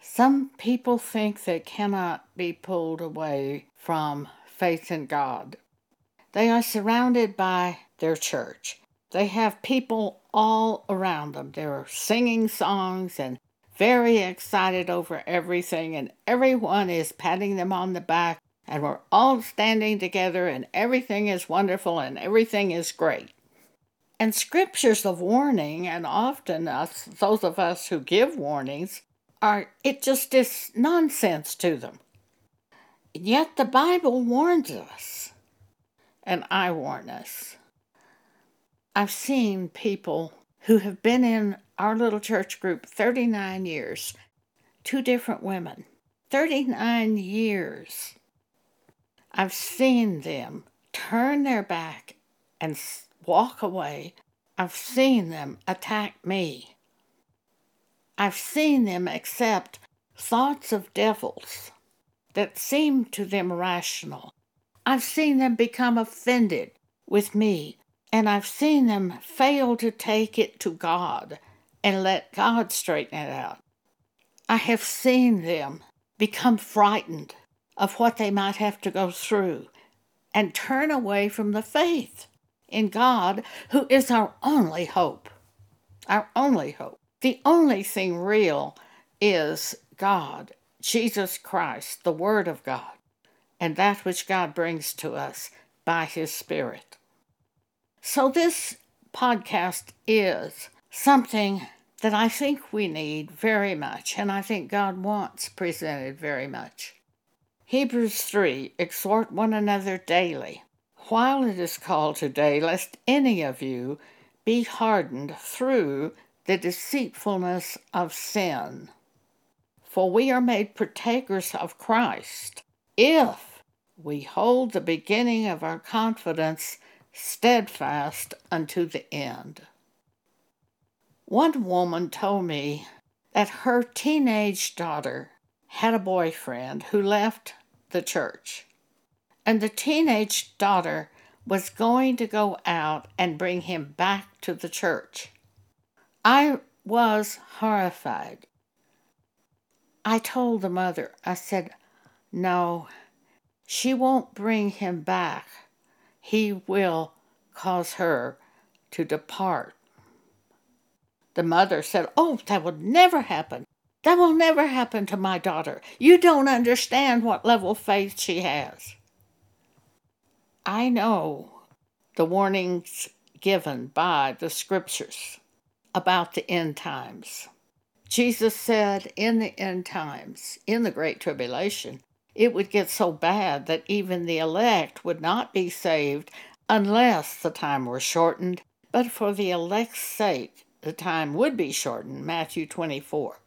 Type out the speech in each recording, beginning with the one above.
Some people think they cannot be pulled away from faith in God. They are surrounded by their church. They have people all around them. They're singing songs and very excited over everything, and everyone is patting them on the back, and we're all standing together, and everything is wonderful and everything is great. And scriptures of warning, and often us, those of us who give warnings, are it just is nonsense to them. Yet the Bible warns us, and I warn us. I've seen people who have been in our little church group 39 years, two different women, 39 years. I've seen them turn their back and walk away. I've seen them attack me. I've seen them accept thoughts of devils that seem to them rational. I've seen them become offended with me, and I've seen them fail to take it to God and let God straighten it out. I have seen them become frightened of what they might have to go through and turn away from the faith in God, who is our only hope. Our only hope. The only thing real is God, Jesus Christ, the Word of God, and that which God brings to us by His Spirit. So, this podcast is something that I think we need very much, and I think God wants presented very much. Hebrews 3 Exhort one another daily, while it is called today, lest any of you be hardened through the deceitfulness of sin. For we are made partakers of Christ if we hold the beginning of our confidence steadfast unto the end. One woman told me that her teenage daughter had a boyfriend who left the church, and the teenage daughter was going to go out and bring him back to the church. I was horrified. I told the mother, I said, No, she won't bring him back. He will cause her to depart. The mother said, Oh, that would never happen. That will never happen to my daughter. You don't understand what level of faith she has. I know the warnings given by the scriptures about the end times. Jesus said in the end times, in the Great Tribulation, it would get so bad that even the elect would not be saved unless the time were shortened, but for the elect's sake, the time would be shortened. Matthew 24.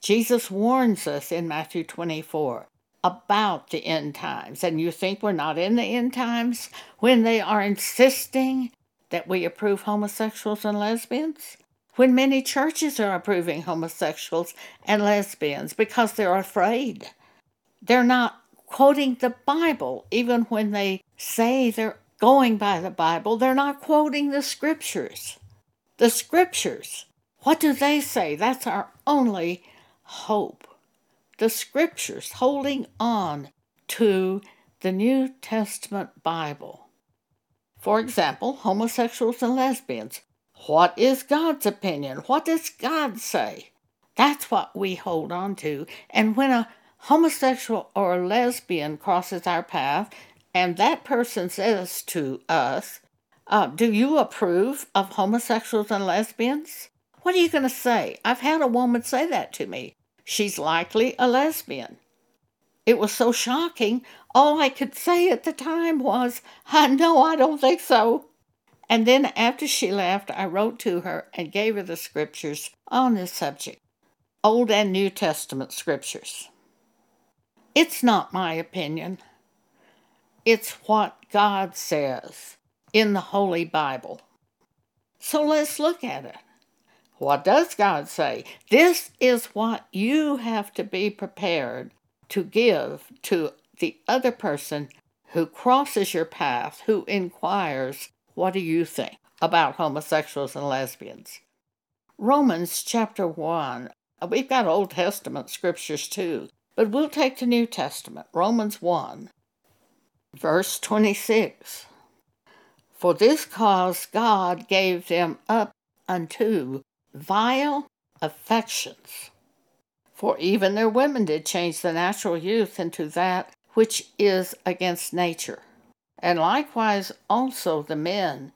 Jesus warns us in Matthew 24 about the end times. And you think we're not in the end times when they are insisting that we approve homosexuals and lesbians? When many churches are approving homosexuals and lesbians because they're afraid. They're not quoting the Bible, even when they say they're going by the Bible, they're not quoting the scriptures. The scriptures, what do they say? That's our only hope. The scriptures, holding on to the New Testament Bible. For example, homosexuals and lesbians. What is God's opinion? What does God say? That's what we hold on to. And when a homosexual or a lesbian crosses our path and that person says to us, uh, Do you approve of homosexuals and lesbians? What are you going to say? I've had a woman say that to me. She's likely a lesbian. It was so shocking. All I could say at the time was, I know I don't think so. And then after she left, I wrote to her and gave her the scriptures on this subject Old and New Testament scriptures. It's not my opinion, it's what God says in the Holy Bible. So let's look at it. What does God say? This is what you have to be prepared to give to the other person who crosses your path, who inquires, What do you think about homosexuals and lesbians? Romans chapter 1, uh, we've got Old Testament scriptures too, but we'll take the New Testament, Romans 1, verse 26. For this cause God gave them up unto vile affections. For even their women did change the natural youth into that which is against nature. And likewise also the men,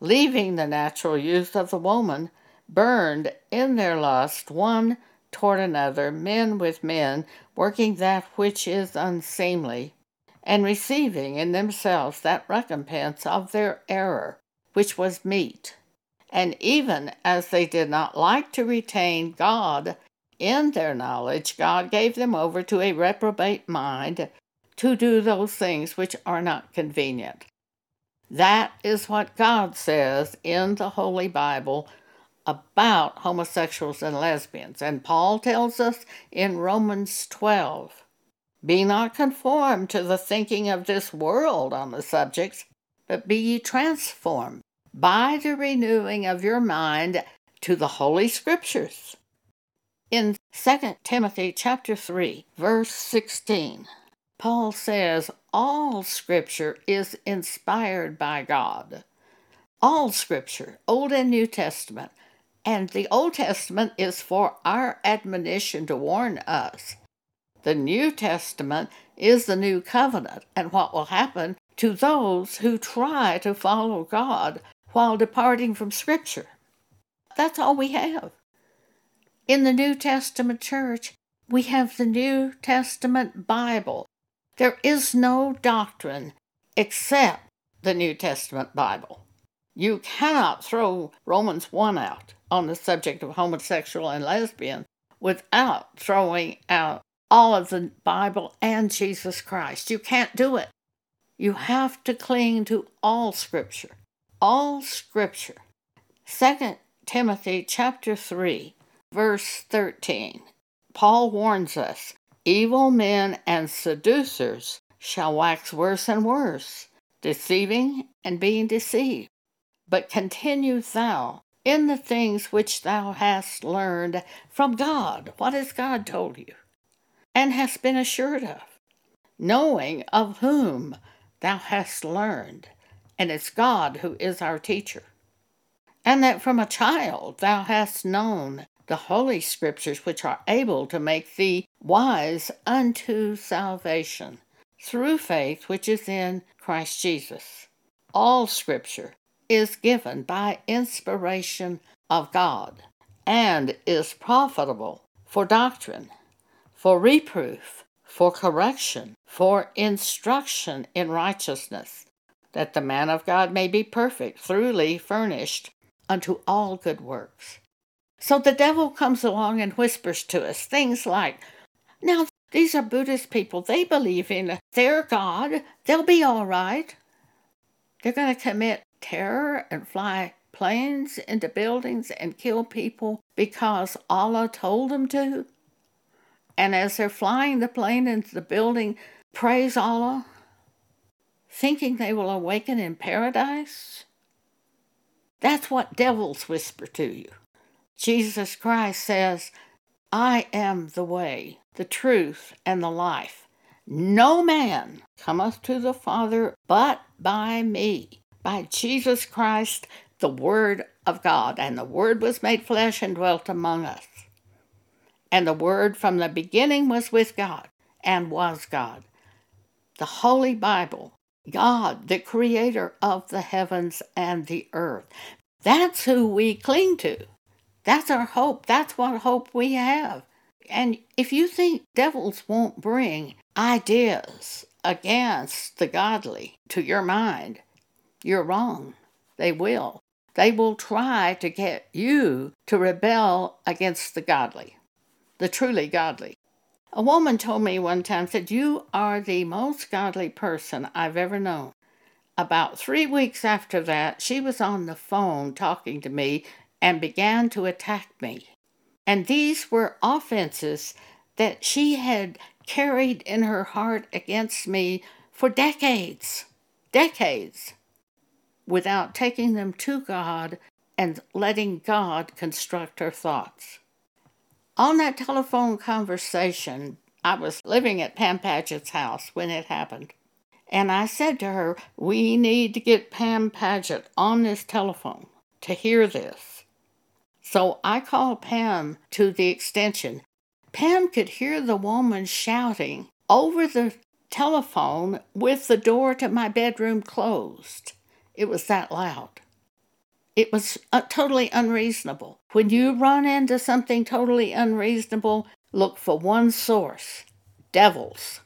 leaving the natural youth of the woman, burned in their lust one toward another, men with men, working that which is unseemly, and receiving in themselves that recompense of their error, which was meet. And even as they did not like to retain God in their knowledge, God gave them over to a reprobate mind to do those things which are not convenient. That is what God says in the Holy Bible about homosexuals and lesbians. And Paul tells us in Romans 12 Be not conformed to the thinking of this world on the subject, but be ye transformed by the renewing of your mind to the Holy Scriptures. In 2 Timothy chapter 3, verse 16, Paul says all scripture is inspired by God. All scripture, Old and New Testament. And the Old Testament is for our admonition to warn us. The New Testament is the new covenant and what will happen to those who try to follow God while departing from Scripture. That's all we have. In the New Testament church, we have the New Testament Bible. There is no doctrine except the New Testament Bible. You cannot throw Romans 1 out on the subject of homosexual and lesbian without throwing out all of the Bible and Jesus Christ. You can't do it. You have to cling to all scripture. All scripture. 2 Timothy chapter 3 verse 13. Paul warns us Evil men and seducers shall wax worse and worse, deceiving and being deceived. But continue thou in the things which thou hast learned from God. What has God told you? And hast been assured of, knowing of whom thou hast learned, and it's God who is our teacher. And that from a child thou hast known the holy scriptures which are able to make thee wise unto salvation through faith which is in Christ Jesus. All scripture is given by inspiration of God and is profitable for doctrine, for reproof, for correction, for instruction in righteousness, that the man of God may be perfect, thoroughly furnished unto all good works. So the devil comes along and whispers to us things like, Now, these are Buddhist people. They believe in their God. They'll be all right. They're going to commit terror and fly planes into buildings and kill people because Allah told them to. And as they're flying the plane into the building, praise Allah, thinking they will awaken in paradise. That's what devils whisper to you. Jesus Christ says, I am the way, the truth, and the life. No man cometh to the Father but by me, by Jesus Christ, the Word of God. And the Word was made flesh and dwelt among us. And the Word from the beginning was with God and was God. The Holy Bible, God, the Creator of the heavens and the earth. That's who we cling to. That's our hope. That's what hope we have. And if you think devils won't bring ideas against the godly to your mind, you're wrong. They will. They will try to get you to rebel against the godly, the truly godly. A woman told me one time that you are the most godly person I've ever known. About three weeks after that, she was on the phone talking to me and began to attack me. And these were offenses that she had carried in her heart against me for decades, decades, without taking them to God and letting God construct her thoughts. On that telephone conversation, I was living at Pam Paget's house when it happened. And I said to her, We need to get Pam Paget on this telephone to hear this. So I called Pam to the extension. Pam could hear the woman shouting over the telephone with the door to my bedroom closed. It was that loud. It was uh, totally unreasonable. When you run into something totally unreasonable, look for one source devils.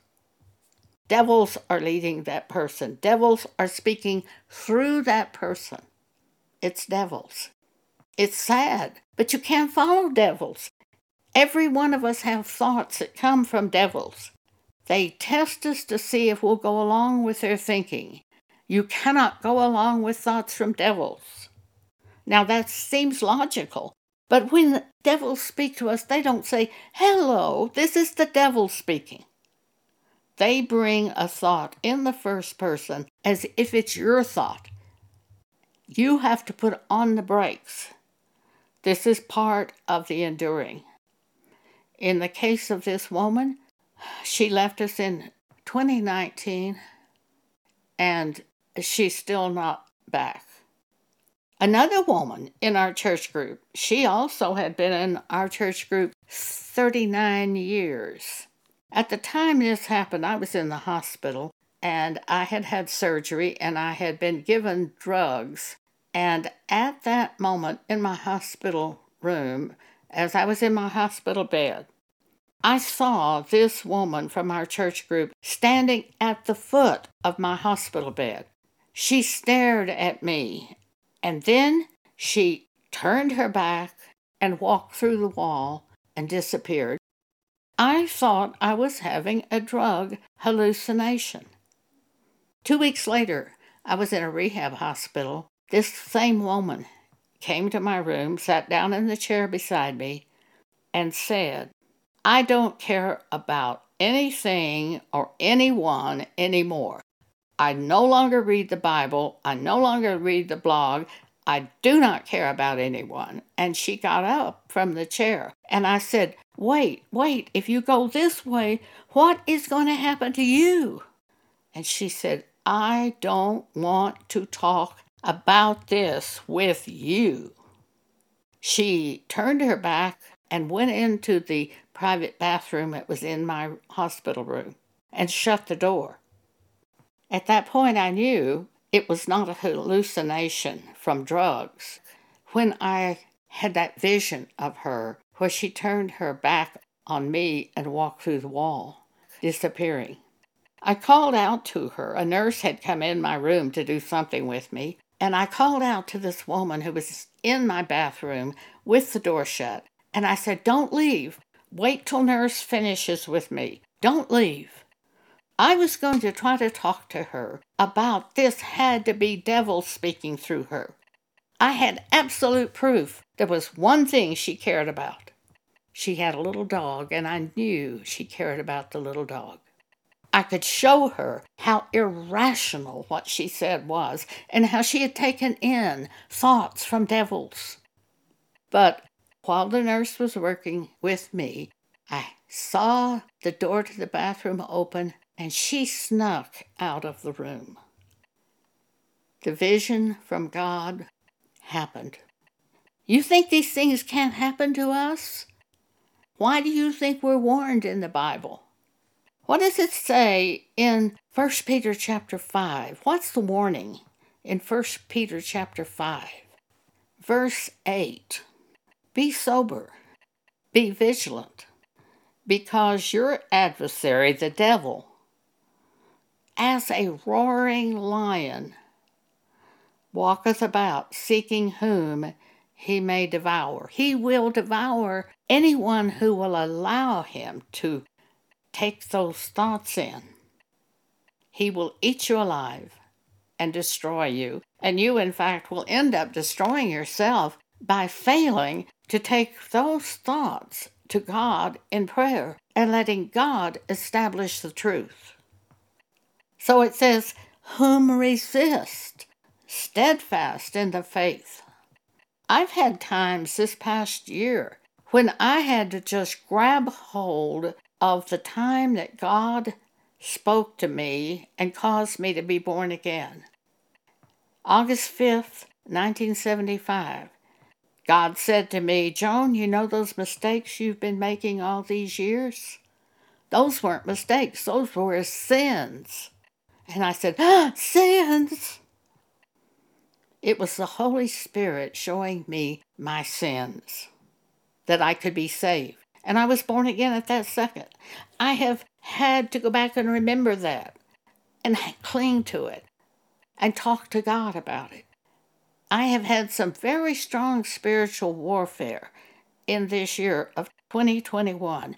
Devils are leading that person, devils are speaking through that person. It's devils. It's sad, but you can't follow devils. Every one of us have thoughts that come from devils. They test us to see if we'll go along with their thinking. You cannot go along with thoughts from devils. Now that seems logical, but when devils speak to us, they don't say, Hello, this is the devil speaking. They bring a thought in the first person as if it's your thought. You have to put on the brakes. This is part of the enduring. In the case of this woman, she left us in 2019 and she's still not back. Another woman in our church group, she also had been in our church group 39 years. At the time this happened, I was in the hospital and I had had surgery and I had been given drugs. And at that moment in my hospital room, as I was in my hospital bed, I saw this woman from our church group standing at the foot of my hospital bed. She stared at me, and then she turned her back and walked through the wall and disappeared. I thought I was having a drug hallucination. Two weeks later, I was in a rehab hospital. This same woman came to my room, sat down in the chair beside me, and said, I don't care about anything or anyone anymore. I no longer read the Bible. I no longer read the blog. I do not care about anyone. And she got up from the chair. And I said, Wait, wait, if you go this way, what is going to happen to you? And she said, I don't want to talk about this with you. She turned her back and went into the private bathroom that was in my hospital room and shut the door. At that point, I knew it was not a hallucination from drugs. When I had that vision of her where she turned her back on me and walked through the wall, disappearing. I called out to her. A nurse had come in my room to do something with me, and I called out to this woman who was in my bathroom with the door shut. And I said, Don't leave. Wait till nurse finishes with me. Don't leave. I was going to try to talk to her about this had to be devil speaking through her. I had absolute proof there was one thing she cared about. She had a little dog, and I knew she cared about the little dog. I could show her how irrational what she said was and how she had taken in thoughts from devils. But while the nurse was working with me, I saw the door to the bathroom open and she snuck out of the room. The vision from God happened. You think these things can't happen to us? Why do you think we're warned in the Bible? What does it say in 1 Peter chapter 5? What's the warning in 1 Peter chapter 5? Verse 8. Be sober, be vigilant, because your adversary, the devil, as a roaring lion, walketh about, seeking whom he may devour. He will devour anyone who will allow him to take those thoughts in. He will eat you alive and destroy you. And you, in fact, will end up destroying yourself by failing to take those thoughts to God in prayer and letting God establish the truth. So it says, Whom resist, steadfast in the faith. I've had times this past year when I had to just grab hold of the time that God spoke to me and caused me to be born again. August 5th, 1975. God said to me, Joan, you know those mistakes you've been making all these years? Those weren't mistakes, those were sins. And I said, ah, Sins! It was the Holy Spirit showing me my sins, that I could be saved. And I was born again at that second. I have had to go back and remember that and cling to it and talk to God about it. I have had some very strong spiritual warfare in this year of 2021.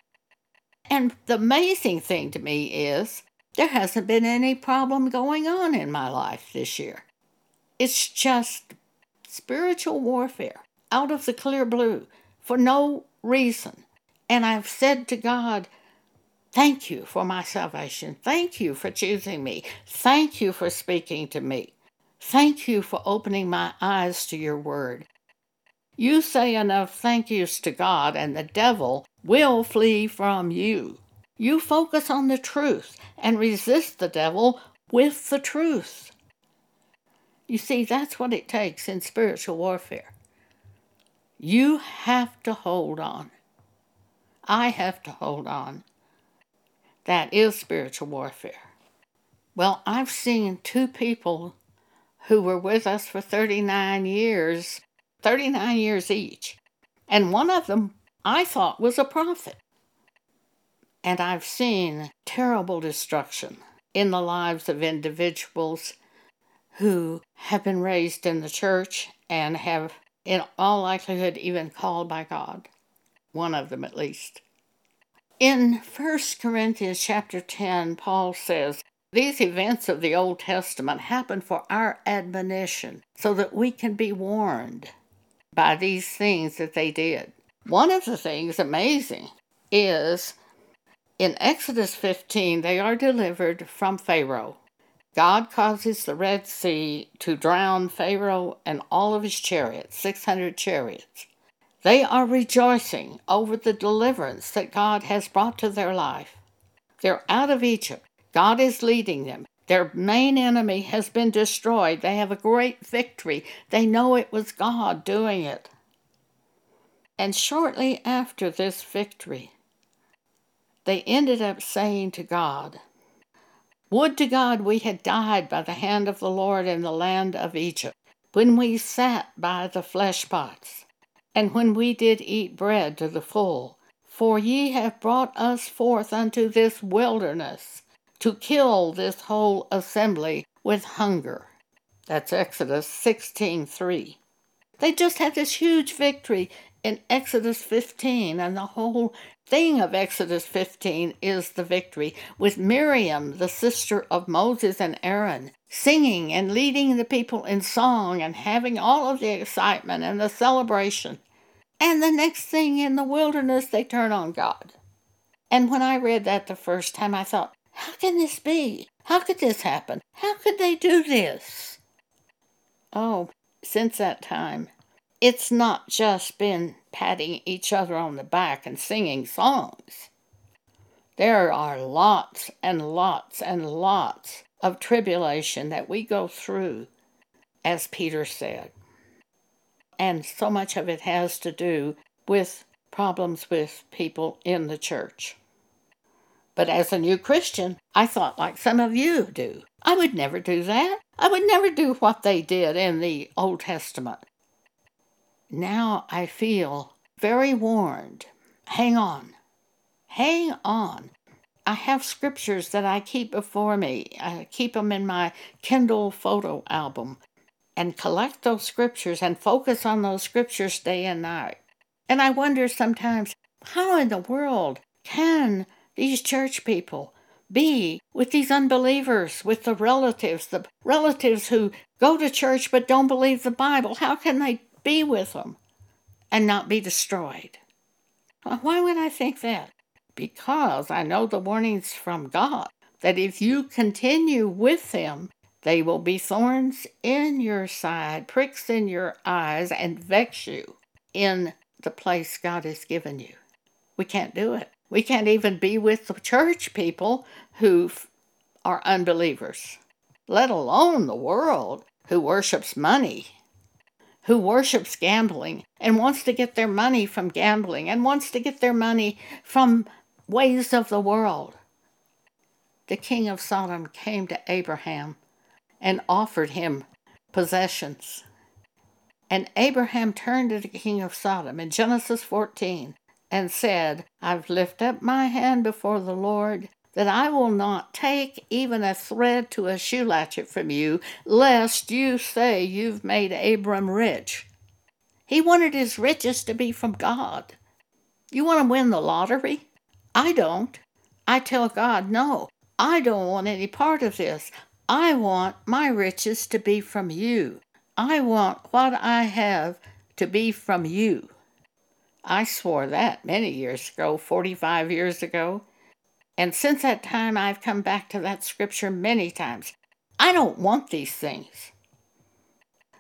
And the amazing thing to me is there hasn't been any problem going on in my life this year. It's just spiritual warfare out of the clear blue for no reason. And I've said to God, Thank you for my salvation. Thank you for choosing me. Thank you for speaking to me. Thank you for opening my eyes to your word. You say enough thank yous to God, and the devil will flee from you. You focus on the truth and resist the devil with the truth. You see, that's what it takes in spiritual warfare. You have to hold on. I have to hold on. That is spiritual warfare. Well, I've seen two people who were with us for 39 years, 39 years each. And one of them I thought was a prophet. And I've seen terrible destruction in the lives of individuals who have been raised in the church and have, in all likelihood, even called by God. One of them, at least. In 1 Corinthians chapter 10, Paul says, These events of the Old Testament happen for our admonition, so that we can be warned by these things that they did. One of the things amazing is in Exodus 15, they are delivered from Pharaoh. God causes the Red Sea to drown Pharaoh and all of his chariots, 600 chariots. They are rejoicing over the deliverance that God has brought to their life. They're out of Egypt. God is leading them. Their main enemy has been destroyed. They have a great victory. They know it was God doing it. And shortly after this victory, they ended up saying to God, Would to God we had died by the hand of the Lord in the land of Egypt, when we sat by the flesh pots and when we did eat bread to the full. For ye have brought us forth unto this wilderness to kill this whole assembly with hunger. That's Exodus 16:3. They just had this huge victory in Exodus 15, and the whole thing of Exodus 15 is the victory, with Miriam, the sister of Moses and Aaron, singing and leading the people in song and having all of the excitement and the celebration. And the next thing in the wilderness, they turn on God. And when I read that the first time, I thought, how can this be? How could this happen? How could they do this? Oh, since that time, it's not just been patting each other on the back and singing songs. There are lots and lots and lots of tribulation that we go through, as Peter said. And so much of it has to do with problems with people in the church. But as a new Christian, I thought like some of you do. I would never do that. I would never do what they did in the Old Testament. Now I feel very warned. Hang on. Hang on. I have scriptures that I keep before me. I keep them in my Kindle photo album and collect those scriptures and focus on those scriptures day and night. And I wonder sometimes, how in the world can these church people be with these unbelievers, with the relatives, the relatives who go to church but don't believe the Bible? How can they be with them and not be destroyed? Why would I think that? Because I know the warnings from God that if you continue with them, they will be thorns in your side, pricks in your eyes, and vex you in the place God has given you. We can't do it. We can't even be with the church people who are unbelievers, let alone the world who worships money, who worships gambling and wants to get their money from gambling and wants to get their money from ways of the world. The king of Sodom came to Abraham and offered him possessions. And Abraham turned to the king of Sodom in Genesis 14 and said, I've lifted up my hand before the Lord that I will not take even a thread to a shoe latchet from you, lest you say you've made Abram rich. He wanted his riches to be from God. You want to win the lottery? I don't. I tell God, no, I don't want any part of this. I want my riches to be from you. I want what I have to be from you. I swore that many years ago, 45 years ago. And since that time, I've come back to that scripture many times. I don't want these things.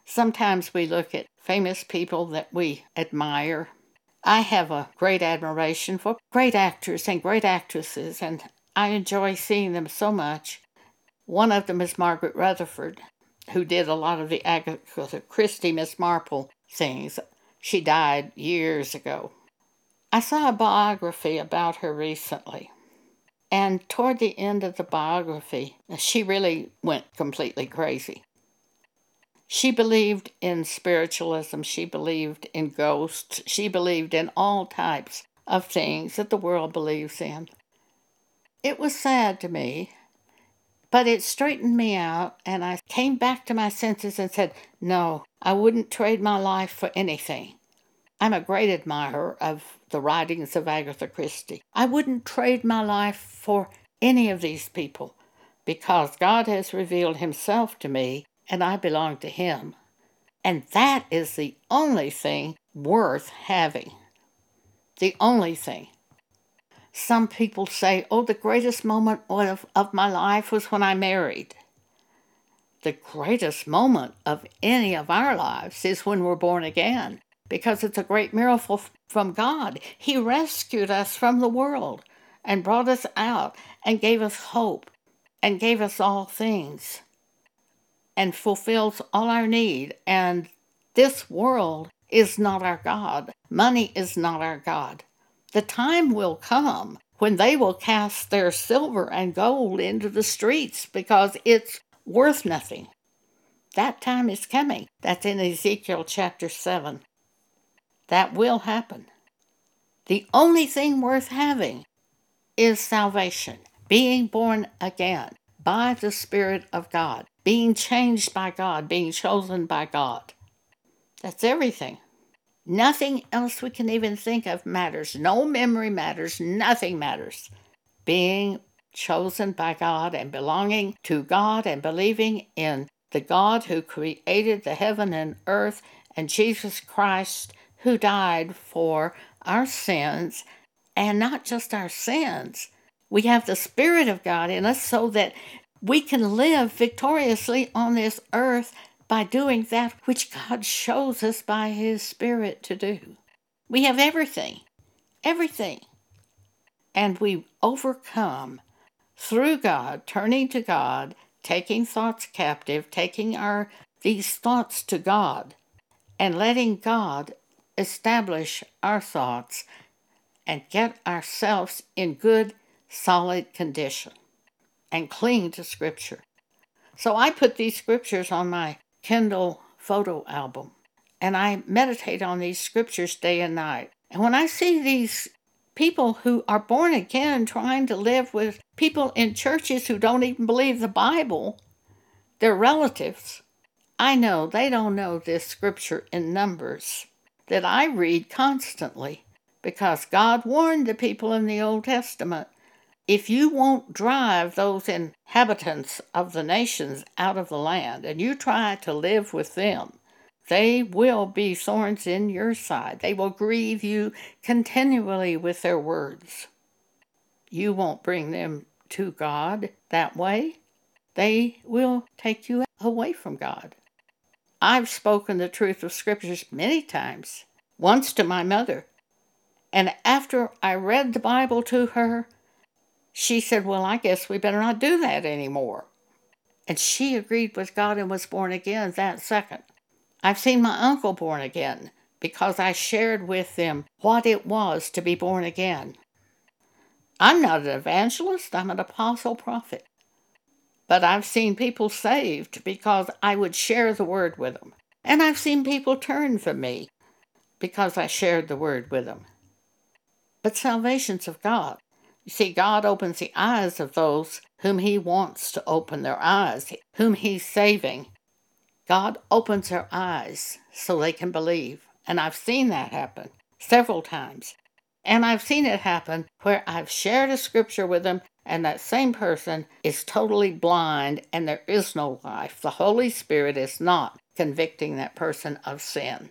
Sometimes we look at famous people that we admire. I have a great admiration for great actors and great actresses, and I enjoy seeing them so much. One of them is Margaret Rutherford, who did a lot of the Agatha Christie Miss Marple things. She died years ago. I saw a biography about her recently. And toward the end of the biography, she really went completely crazy. She believed in spiritualism, she believed in ghosts, she believed in all types of things that the world believes in. It was sad to me, but it straightened me out, and I came back to my senses and said, No, I wouldn't trade my life for anything. I'm a great admirer of the writings of Agatha Christie. I wouldn't trade my life for any of these people because God has revealed Himself to me and I belong to Him. And that is the only thing worth having. The only thing. Some people say, oh, the greatest moment of, of my life was when I married. The greatest moment of any of our lives is when we're born again because it's a great miracle from God. He rescued us from the world and brought us out and gave us hope and gave us all things and fulfills all our need. And this world is not our God. Money is not our God. The time will come when they will cast their silver and gold into the streets because it's worth nothing. That time is coming. That's in Ezekiel chapter 7. That will happen. The only thing worth having is salvation, being born again by the Spirit of God, being changed by God, being chosen by God. That's everything. Nothing else we can even think of matters. No memory matters. Nothing matters. Being chosen by God and belonging to God and believing in the God who created the heaven and earth and Jesus Christ who died for our sins, and not just our sins. We have the Spirit of God in us so that we can live victoriously on this earth by doing that which God shows us by His Spirit to do. We have everything, everything. And we overcome through God, turning to God, taking thoughts captive, taking our these thoughts to God, and letting God establish our thoughts, and get ourselves in good, solid condition and cling to Scripture. So I put these scriptures on my Kindle photo album and I meditate on these scriptures day and night. And when I see these people who are born again trying to live with people in churches who don't even believe the Bible, their relatives, I know they don't know this scripture in Numbers that I read constantly because God warned the people in the Old Testament if you won't drive those inhabitants of the nations out of the land and you try to live with them, they will be thorns in your side. They will grieve you continually with their words. You won't bring them to God that way. They will take you away from God. I've spoken the truth of scriptures many times, once to my mother. And after I read the Bible to her, she said, Well, I guess we better not do that anymore. And she agreed with God and was born again that second. I've seen my uncle born again because I shared with them what it was to be born again. I'm not an evangelist, I'm an apostle prophet. But I've seen people saved because I would share the word with them. And I've seen people turn from me because I shared the word with them. But salvation's of God. You see, God opens the eyes of those whom He wants to open their eyes, whom He's saving. God opens their eyes so they can believe. And I've seen that happen several times. And I've seen it happen where I've shared a scripture with them and that same person is totally blind and there is no life. The Holy Spirit is not convicting that person of sin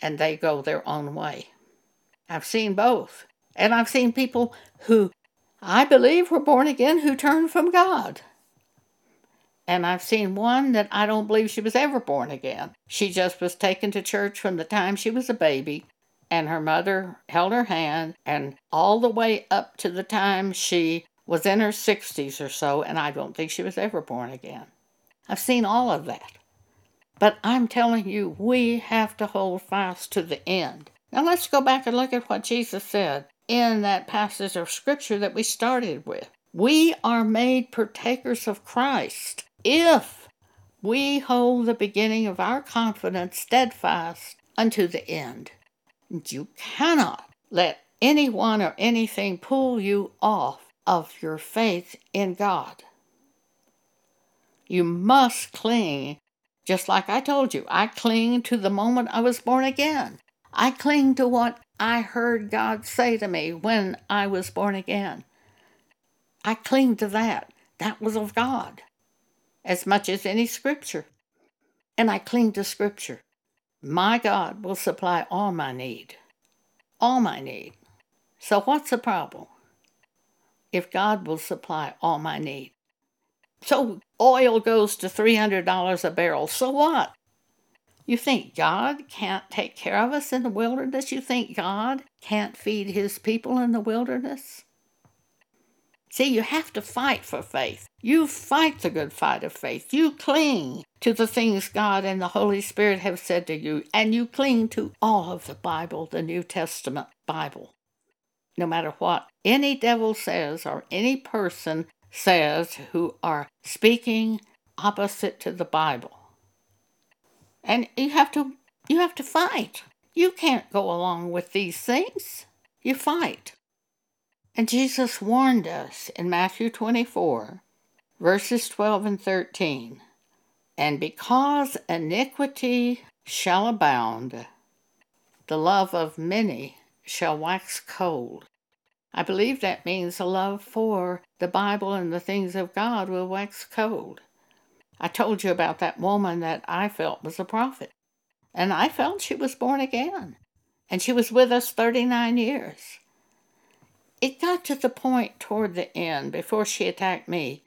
and they go their own way. I've seen both. And I've seen people who I believe were born again who turned from God. And I've seen one that I don't believe she was ever born again. She just was taken to church from the time she was a baby, and her mother held her hand, and all the way up to the time she was in her 60s or so, and I don't think she was ever born again. I've seen all of that. But I'm telling you, we have to hold fast to the end. Now let's go back and look at what Jesus said in that passage of Scripture that we started with. We are made partakers of Christ if we hold the beginning of our confidence steadfast unto the end. And You cannot let anyone or anything pull you off of your faith in God. You must cling, just like I told you. I cling to the moment I was born again. I cling to what I heard God say to me when I was born again. I cling to that. That was of God as much as any scripture. And I cling to scripture. My God will supply all my need. All my need. So, what's the problem? If God will supply all my need. So oil goes to $300 a barrel. So what? You think God can't take care of us in the wilderness? You think God can't feed his people in the wilderness? See, you have to fight for faith. You fight the good fight of faith. You cling to the things God and the Holy Spirit have said to you, and you cling to all of the Bible, the New Testament Bible no matter what any devil says or any person says who are speaking opposite to the Bible. And you have to you have to fight. You can't go along with these things. You fight. And Jesus warned us in Matthew 24, verses 12 and 13. And because iniquity shall abound, the love of many shall wax cold. I believe that means the love for the Bible and the things of God will wax cold. I told you about that woman that I felt was a prophet, and I felt she was born again, and she was with us 39 years. It got to the point toward the end, before she attacked me,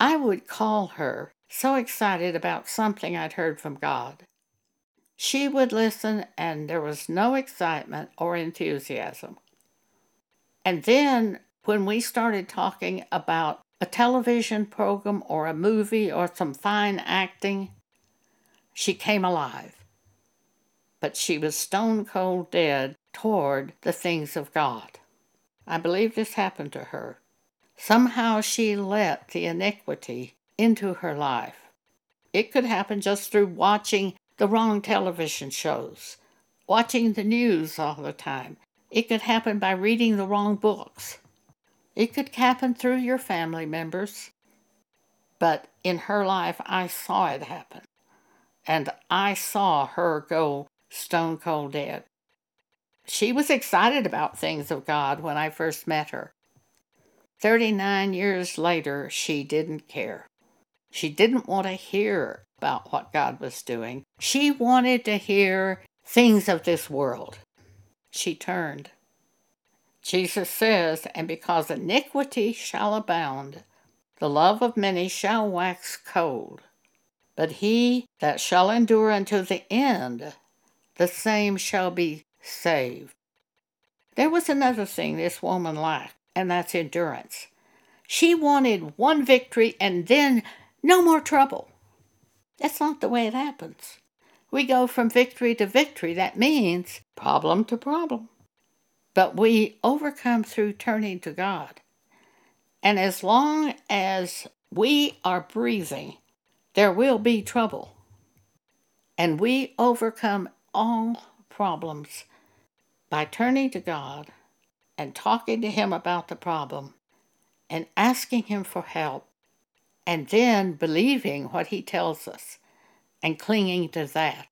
I would call her so excited about something I'd heard from God. She would listen, and there was no excitement or enthusiasm. And then when we started talking about a television program or a movie or some fine acting, she came alive. But she was stone cold dead toward the things of God. I believe this happened to her. Somehow she let the iniquity into her life. It could happen just through watching the wrong television shows, watching the news all the time. It could happen by reading the wrong books. It could happen through your family members. But in her life, I saw it happen. And I saw her go stone cold dead. She was excited about things of God when I first met her. 39 years later, she didn't care. She didn't want to hear about what God was doing. She wanted to hear things of this world. She turned. Jesus says, And because iniquity shall abound, the love of many shall wax cold. But he that shall endure unto the end, the same shall be saved. There was another thing this woman lacked, and that's endurance. She wanted one victory and then no more trouble. That's not the way it happens. We go from victory to victory. That means problem to problem. But we overcome through turning to God. And as long as we are breathing, there will be trouble. And we overcome all problems by turning to God and talking to Him about the problem and asking Him for help and then believing what He tells us and clinging to that.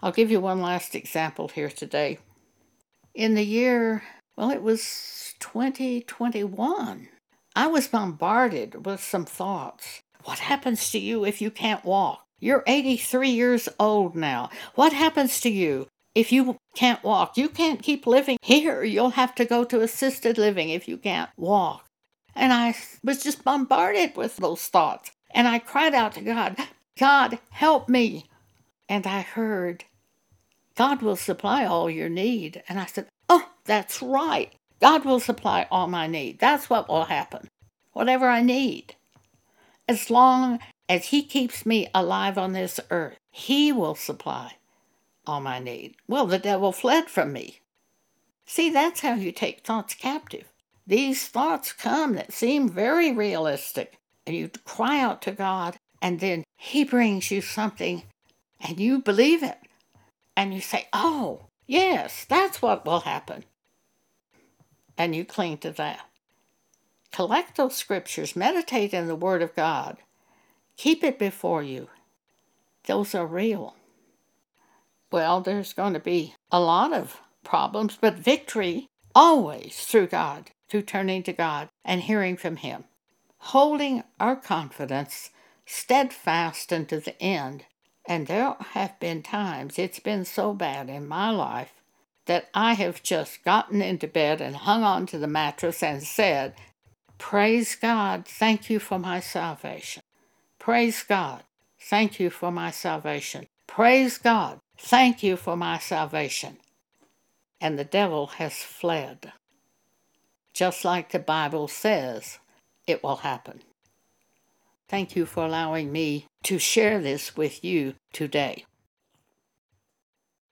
I'll give you one last example here today. In the year, well, it was 2021, I was bombarded with some thoughts. What happens to you if you can't walk? You're 83 years old now. What happens to you if you can't walk? You can't keep living here. You'll have to go to assisted living if you can't walk. And I was just bombarded with those thoughts. And I cried out to God, God, help me. And I heard, God will supply all your need. And I said, Oh, that's right. God will supply all my need. That's what will happen. Whatever I need. As long as He keeps me alive on this earth, He will supply all my need. Well, the devil fled from me. See, that's how you take thoughts captive. These thoughts come that seem very realistic, and you cry out to God, and then He brings you something, and you believe it. And you say, Oh, yes, that's what will happen. And you cling to that. Collect those scriptures, meditate in the Word of God, keep it before you. Those are real. Well, there's going to be a lot of problems, but victory always through God, through turning to God and hearing from Him. Holding our confidence steadfast unto the end. And there have been times it's been so bad in my life that I have just gotten into bed and hung on to the mattress and said, Praise God, thank you for my salvation. Praise God, thank you for my salvation. Praise God, thank you for my salvation. And the devil has fled. Just like the Bible says it will happen. Thank you for allowing me to share this with you today.